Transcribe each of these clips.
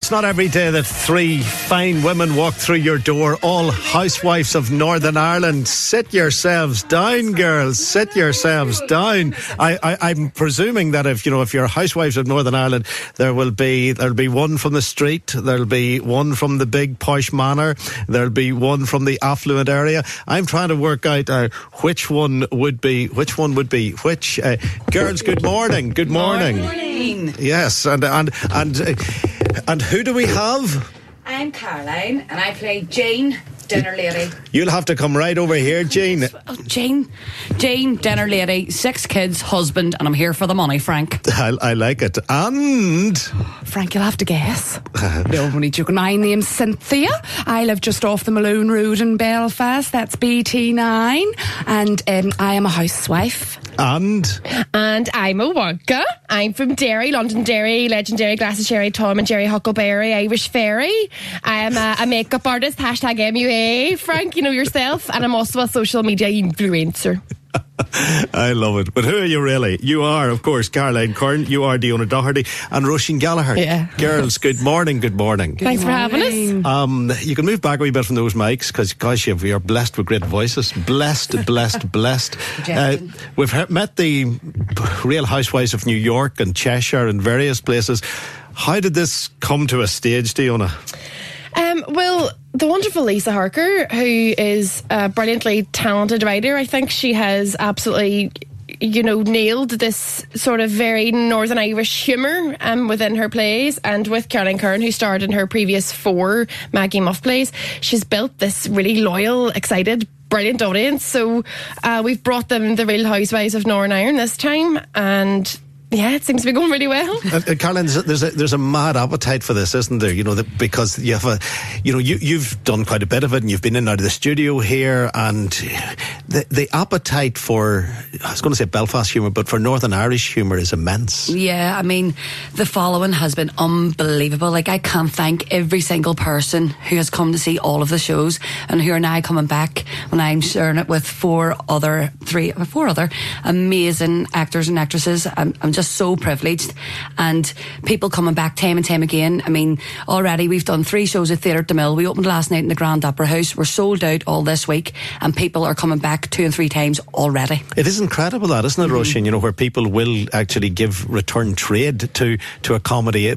It's not every day that three fine women walk through your door, all housewives of Northern Ireland. Sit yourselves down, girls. Sit yourselves down. I, am presuming that if you know if you're housewives of Northern Ireland, there will be there'll be one from the street, there'll be one from the big posh manor, there'll be one from the affluent area. I'm trying to work out uh, which one would be which one would be which. Uh, girls, good morning. Good morning. Morning. Yes, and and and uh, and who do we have? I'm Caroline, and I play Jane, dinner lady. You'll have to come right over here, Jane. Oh, Jane, Jane, dinner lady, six kids, husband, and I'm here for the money, Frank. I, I like it. And Frank, you'll have to guess. no, I'm only joking. My name's Cynthia. I live just off the Malone Road in Belfast. That's BT9, and um, I am a housewife. And and I'm a Wonka. I'm from Derry, Londonderry, legendary Glastonbury, Tom and Jerry Huckleberry, Irish Fairy. I am a, a makeup artist, hashtag MUA, Frank, you know yourself, and I'm also a social media influencer. I love it. But who are you really? You are, of course, Caroline Curran. You are Diona Doherty and Roisin Gallagher. Yeah. Girls, good morning. Good morning. Good Thanks morning. for having us. Um, you can move back a wee bit from those mics because, gosh, you are blessed with great voices. Blessed, blessed, blessed. Uh, we've met the Real Housewives of New York and Cheshire and various places. How did this come to a stage, Diona? Um, well, the wonderful Lisa Harker, who is a brilliantly talented writer, I think she has absolutely you know, nailed this sort of very Northern Irish humour um, within her plays. And with Caroline Curran, who starred in her previous four Maggie Muff plays, she's built this really loyal, excited, brilliant audience. So uh, we've brought them the Real Housewives of Northern Ireland this time. And yeah, it seems to be going really well. Uh, uh, Caroline, there's a, there's a mad appetite for this, isn't there? You know, the, because you have a, you know, you, you've done quite a bit of it and you've been in and out of the studio here and the, the appetite for, I was going to say Belfast humour, but for Northern Irish humour is immense. Yeah, I mean, the following has been unbelievable. Like, I can't thank every single person who has come to see all of the shows and who are now coming back when I'm sharing it with four other, three, four other amazing actors and actresses. I'm, I'm just so privileged. And people coming back time and time again. I mean, already we've done three shows at Theatre at the Mill. We opened last night in the Grand Opera House. We're sold out all this week, and people are coming back two and three times already. It is incredible, that isn't it, mm. Roisin? You know, where people will actually give return trade to to a comedy.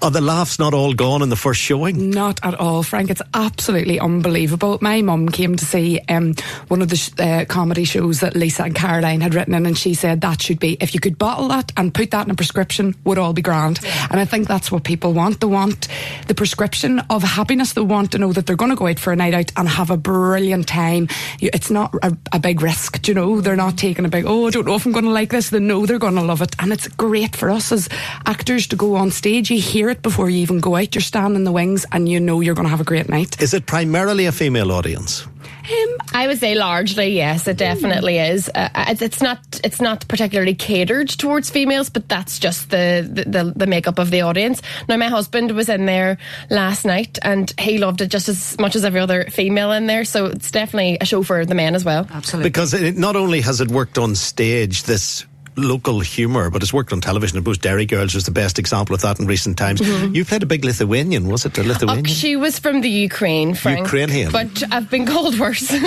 It, it, are the laughs not all gone in the first showing? Not at all, Frank. It's absolutely unbelievable. My mum came to see um, one of the sh- uh, comedy shows that Lisa and Caroline had written in, and she said that should be, if you could bottle that and put that in a prescription, would all be grand. Yeah. And I think that's what people want. They want the prescription of happiness. They want to know that they're going to go out for a night out and have a brilliant time. It's not a, a big risk, you know. They're not taking a big, oh, I don't know if I'm going to like this. They know they're going to love it. And it's great for us as actors to go on stage. You hear it before you even go out. You're standing in the wings and you know you're going to have a great night. Is it primarily a female audience? Um, I would say largely yes, it definitely mm. is. Uh, it's not it's not particularly catered towards females, but that's just the, the the makeup of the audience. Now, my husband was in there last night, and he loved it just as much as every other female in there. So it's definitely a show for the men as well. Absolutely, because it, not only has it worked on stage, this local humour, but it's worked on television. I suppose Derry Girls was the best example of that in recent times. Mm-hmm. You played a big Lithuanian, was it? A Lithuanian? Oh, she was from the Ukraine, Frank. Ukrainian. But I've been called worse. she, uh,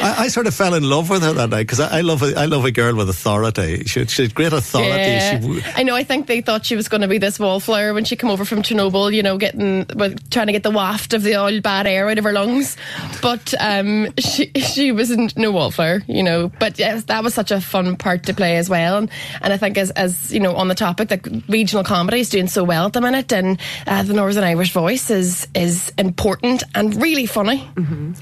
I, I, sort of fell in love with her that night because I, I, love a, I love a girl with authority. She, she had great authority. Yeah. She, I know. I think they thought she was going to be this wallflower when she came over from Chernobyl. You know, getting well, trying to get the waft of the old bad air out of her lungs. But um, she she was no wallflower. You know, but. Uh, that was such a fun part to play as well. And, and I think as, as you know, on the topic, that regional comedy is doing so well at the minute, and uh, the Northern Irish voice is is important and really funny.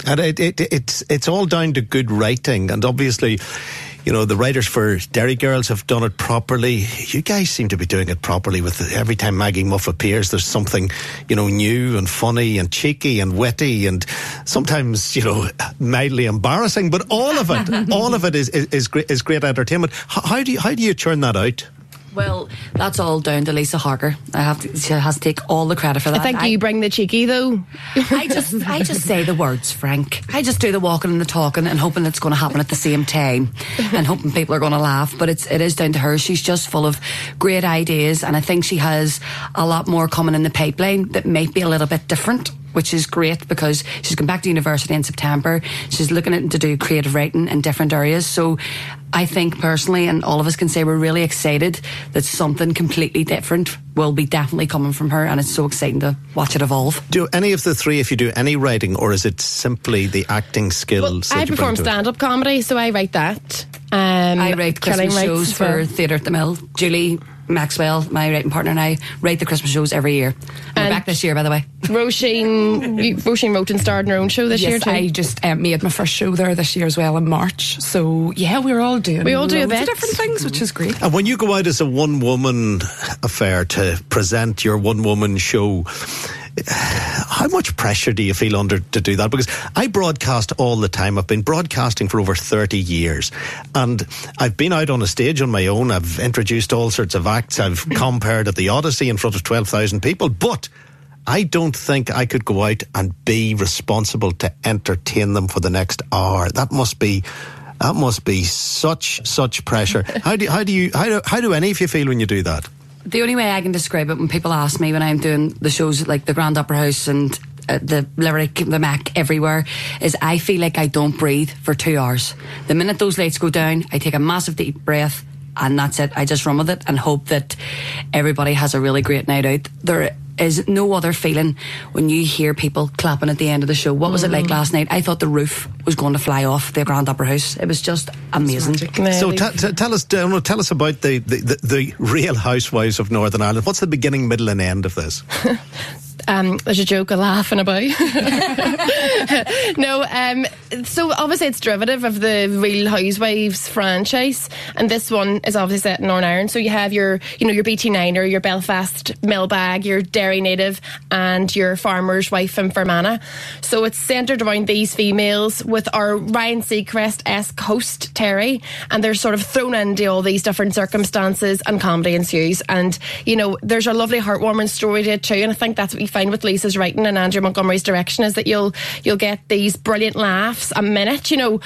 And it, it, it's it's all down to good writing, and obviously. You know, the writers for Derry Girls have done it properly. You guys seem to be doing it properly with every time Maggie Muff appears, there's something, you know, new and funny and cheeky and witty and sometimes, you know, mildly embarrassing, but all of it, all of it is, is, is, great, is great entertainment. How, how do you, how do you churn that out? Well, that's all down to Lisa Harker. I have to, she has to take all the credit for that. I think you bring the cheeky though. I just I just say the words, Frank. I just do the walking and the talking and hoping it's going to happen at the same time and hoping people are going to laugh. But it's it is down to her. She's just full of great ideas, and I think she has a lot more coming in the pipeline that might be a little bit different. Which is great because she's going back to university in September. She's looking at to do creative writing in different areas. So I think personally, and all of us can say we're really excited that something completely different will be definitely coming from her, and it's so exciting to watch it evolve. Do any of the three, if you do any writing, or is it simply the acting skills? Well, that I perform stand up comedy, so I write that. Um, I write Caroline Christmas shows as well. for Theatre at the Mill. Julie Maxwell, my writing partner, and I write the Christmas shows every year. We're back this year, by the way. Roisin, you- Roisin wrote and starred in her own show this year Yes, too. I just um, made my first show there this year as well in March. So yeah, we're all doing We all do a loads of bit. different things, which is great. And when you go out as a one woman affair to present your one woman show, how much pressure do you feel under to do that? Because I broadcast all the time. I've been broadcasting for over 30 years. And I've been out on a stage on my own. I've introduced all sorts of acts. I've compared at the Odyssey in front of 12,000 people. But I don't think I could go out and be responsible to entertain them for the next hour. That must be. That must be such such pressure. How do how do you how do, how do any of you feel when you do that? The only way I can describe it when people ask me when I'm doing the shows like the Grand Opera House and uh, the Lyric, the Mac, everywhere, is I feel like I don't breathe for two hours. The minute those lights go down, I take a massive deep breath. And that's it. I just run with it and hope that everybody has a really great night out. There is no other feeling when you hear people clapping at the end of the show. What was it like last night? I thought the roof was going to fly off the Grand Opera House. It was just amazing. So t- t- tell us, uh, tell us about the, the, the, the real housewives of Northern Ireland. What's the beginning, middle, and end of this? um, there's a joke, a laughing about. no, um, so obviously it's derivative of the Real Housewives franchise, and this one is obviously set in Northern Ireland. So you have your, you know, your BT Niner, your Belfast Millbag, your Derry native, and your farmer's wife from Fermanagh. So it's centred around these females with our Ryan Seacrest esque host Terry, and they're sort of thrown into all these different circumstances, and comedy ensues. And you know, there's a lovely heartwarming story to it too, and I think that's what you find with Lisa's writing and Andrew Montgomery's direction is that you'll you'll get these brilliant laughs a minute, you know.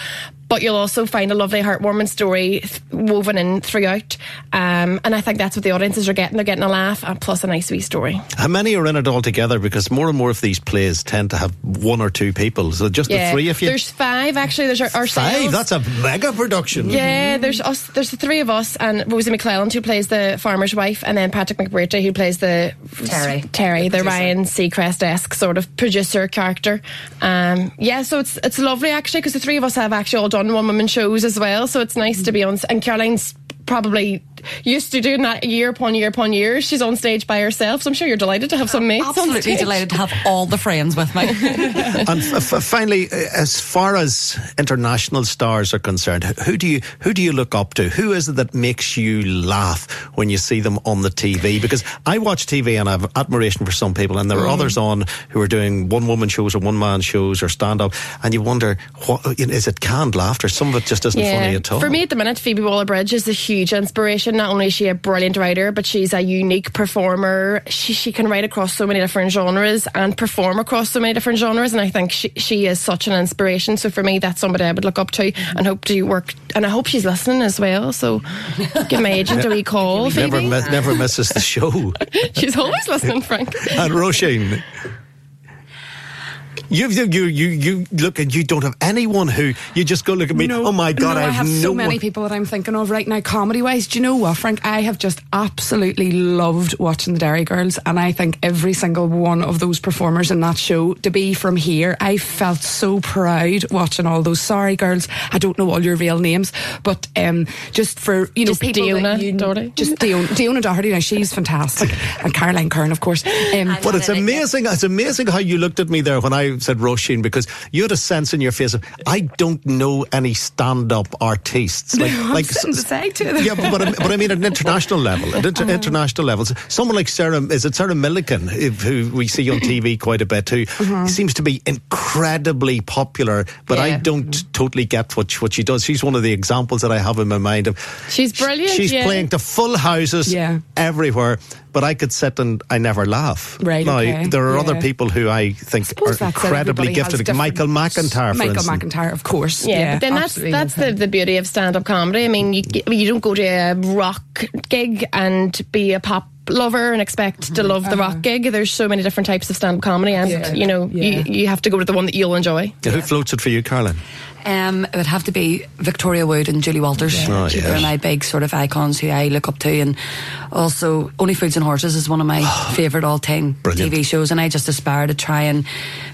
But you'll also find a lovely heartwarming story th- woven in throughout, um, and I think that's what the audiences are getting. They're getting a laugh and plus a nice wee story. How many are in it all together? Because more and more of these plays tend to have one or two people. So just the three of you. There's five actually. There's our, Five. That's a mega production. Yeah, there's us. There's the three of us, and Rosie McClelland who plays the farmer's wife, and then Patrick McBrearty who plays the Terry. Terry, the, The. Ryan Seacrest esque sort of producer character. Um, yeah, so it's it's lovely actually because the three of us have actually all done one woman shows as well. So it's nice to be on. And Caroline's probably used to doing that year upon year upon year. She's on stage by herself, so I'm sure you're delighted to have some mates. on Absolutely stage. delighted to have all the friends with me. And f- f- finally, uh, as far as international stars are concerned, who do you who do you look up to? Who is it that makes you laugh when you see them on the TV? Because I watch TV and I have admiration for some people, and there are others on who are doing one woman shows or one man shows or stand up, and you wonder, what you know, is it canned laughter? Some of it just isn't funny at all. For me at the minute, Phoebe Waller Bridge is a huge inspiration. Not only is she a brilliant writer, but she's a unique performer. She, she can write across so many different genres and perform across so many different genres. And I think she, she is such an inspiration. So for me, that's somebody I would look up to and hope to work. And I hope she's listening as well. So give my agent a wee call, never, mi- never misses the show. she's always listening, Frank. and Roisin, You, you, you, you, you look and you don't have anyone who you just go look at me. oh my God, no, I have, I have no so many one. people that I'm thinking of right now, comedy wise. Do you know what, Frank? I have just absolutely loved watching the Derry Girls, and I think every single one of those performers in that show to be from here, I felt so proud watching all those. Sorry, girls, I don't know all your real names, but um, just for you know Just people Diona that you, Doherty. just Diona, Diona Doherty. Now she's fantastic, and Caroline Curran, of course. Um, But it's amazing. It's amazing how you looked at me there when I said Roisin because you had a sense in your face of I don't know any stand-up artists like I'm like sitting beside to them. yeah, but, but, I- but I mean at an international level, at inter- international levels, someone like Sarah is it Sarah Millican if- who we see on TV quite a bit who mm-hmm. seems to be incredibly popular, but I don't totally get what she- what she does. She's one of the examples that I have in my mind of She's brilliant, She's yeah. playing to full houses Yeah. everywhere, but I could sit and I never laugh. Right, Now, okay, there are other people who I think suppose are. Incredibly gifted. different- Michael McIntyre, for Michael instance. McIntyre, of course. Yeah, but then that's absolutely. that's the, the beauty of stand up comedy. I mean, you you don't go to a rock gig and be a pop lover and expect to love the rock gig. There's so many different types of stand up comedy, and Yeah. you know, Yeah. you, you have to go to the one that you'll enjoy. Yeah, Who floats it for you, Carlin? Um, it would have to be Victoria Wood and Julie Walters. Oh, They're my big sort of icons who I look up to, and also Only Fools and Horses is one of my favourite all-time Brilliant. TV shows, and I just aspire to try and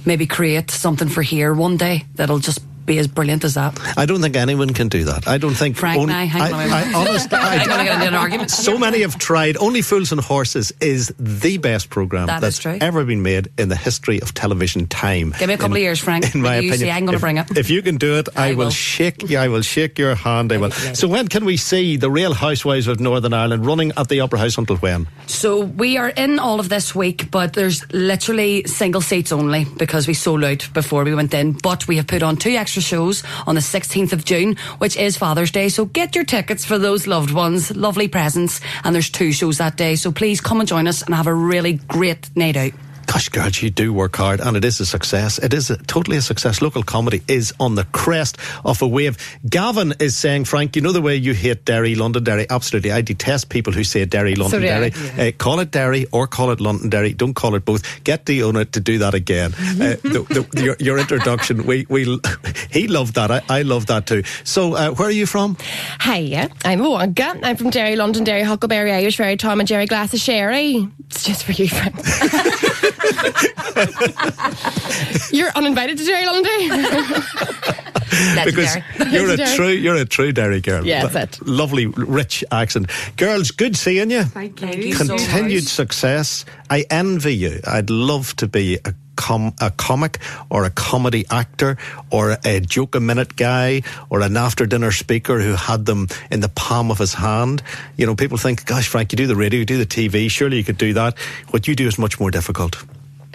maybe create something for here one day that'll just be as brilliant as that. I don't think anyone can do that. I don't think. Frank only- I, hang I. I honestly, I, get into an argument. So many have tried. Only Fools and Horses is the best program That that's ever been made in the history of television time. Give me a couple in, of years, Frank. In my You opinion, I'm gonna If- bring it. If you can do it, I, will will. shake. you. I will shake your hand. I will. So when can we see the Real Housewives of Northern Ireland running at the Opera House until when? So we are in all of this week, but there's literally single seats only because we sold out before we went in. But we have put on two extra shows on the 16th of June, which is Father's Day. So get your tickets for those loved ones, lovely presents. And there's two shows that day. So please come and join us and have a really great night out. Gosh, girls, you do work hard, and it is a success. It is a, totally a success. Local comedy is on the crest of a wave. Gavin is saying, Frank, you know the way you hate Derry, Londonderry? Absolutely. I detest people who say Derry. Londonderry. uh, call it Derry or call it Londonderry. Don't call it both. Get the owner to do that again. Uh, the, the, your, your introduction, we, we, he loved that. I, I love that too. So, uh, where are you from? Hiya, I'm Wonka. I'm from Derry, London, Derry, Huckleberry, Irish Ferry, Tom and Jerry Glass of Sherry. It's just for you, Frank. You're uninvited to Derry, London, because you're a true you're a true Derry girl. Yeah, Lo- that's it. Lovely, rich accent. Girls, good seeing you. Thank you. Thank you so Continued much. success. I envy you. I'd love to be a com- a comic or a comedy actor or a joke a minute guy or an after dinner speaker who had them in the palm of his hand. You know, people think, gosh, Frank, you do the radio, you do the TV, surely you could do that. What you do is much more difficult.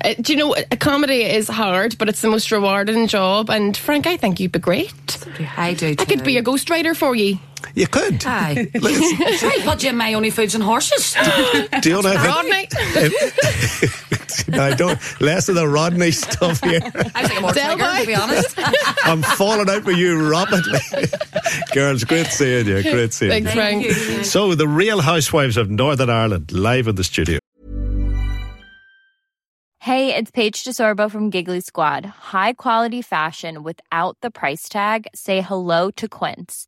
Uh, do you know, a comedy is hard, but it's the most rewarding job. And Frank, I think you'd be great. I do. I could be a ghostwriter for you. You could. Aye. Try put you in my only fools and horses. Do you know if it- Rodney. No, I don't. Less of the Rodney stuff here. I think I'm more Del trigger, to be honest. I'm falling out with you rapidly. Girls, great seeing you. Great seeing Thanks, you. Frank. So, the Real Housewives of Northern Ireland live in the studio. Hey, it's Paige DeSorbo from Giggly Squad. High quality fashion without the price tag. Say hello to Quince.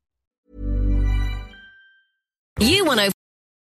You want to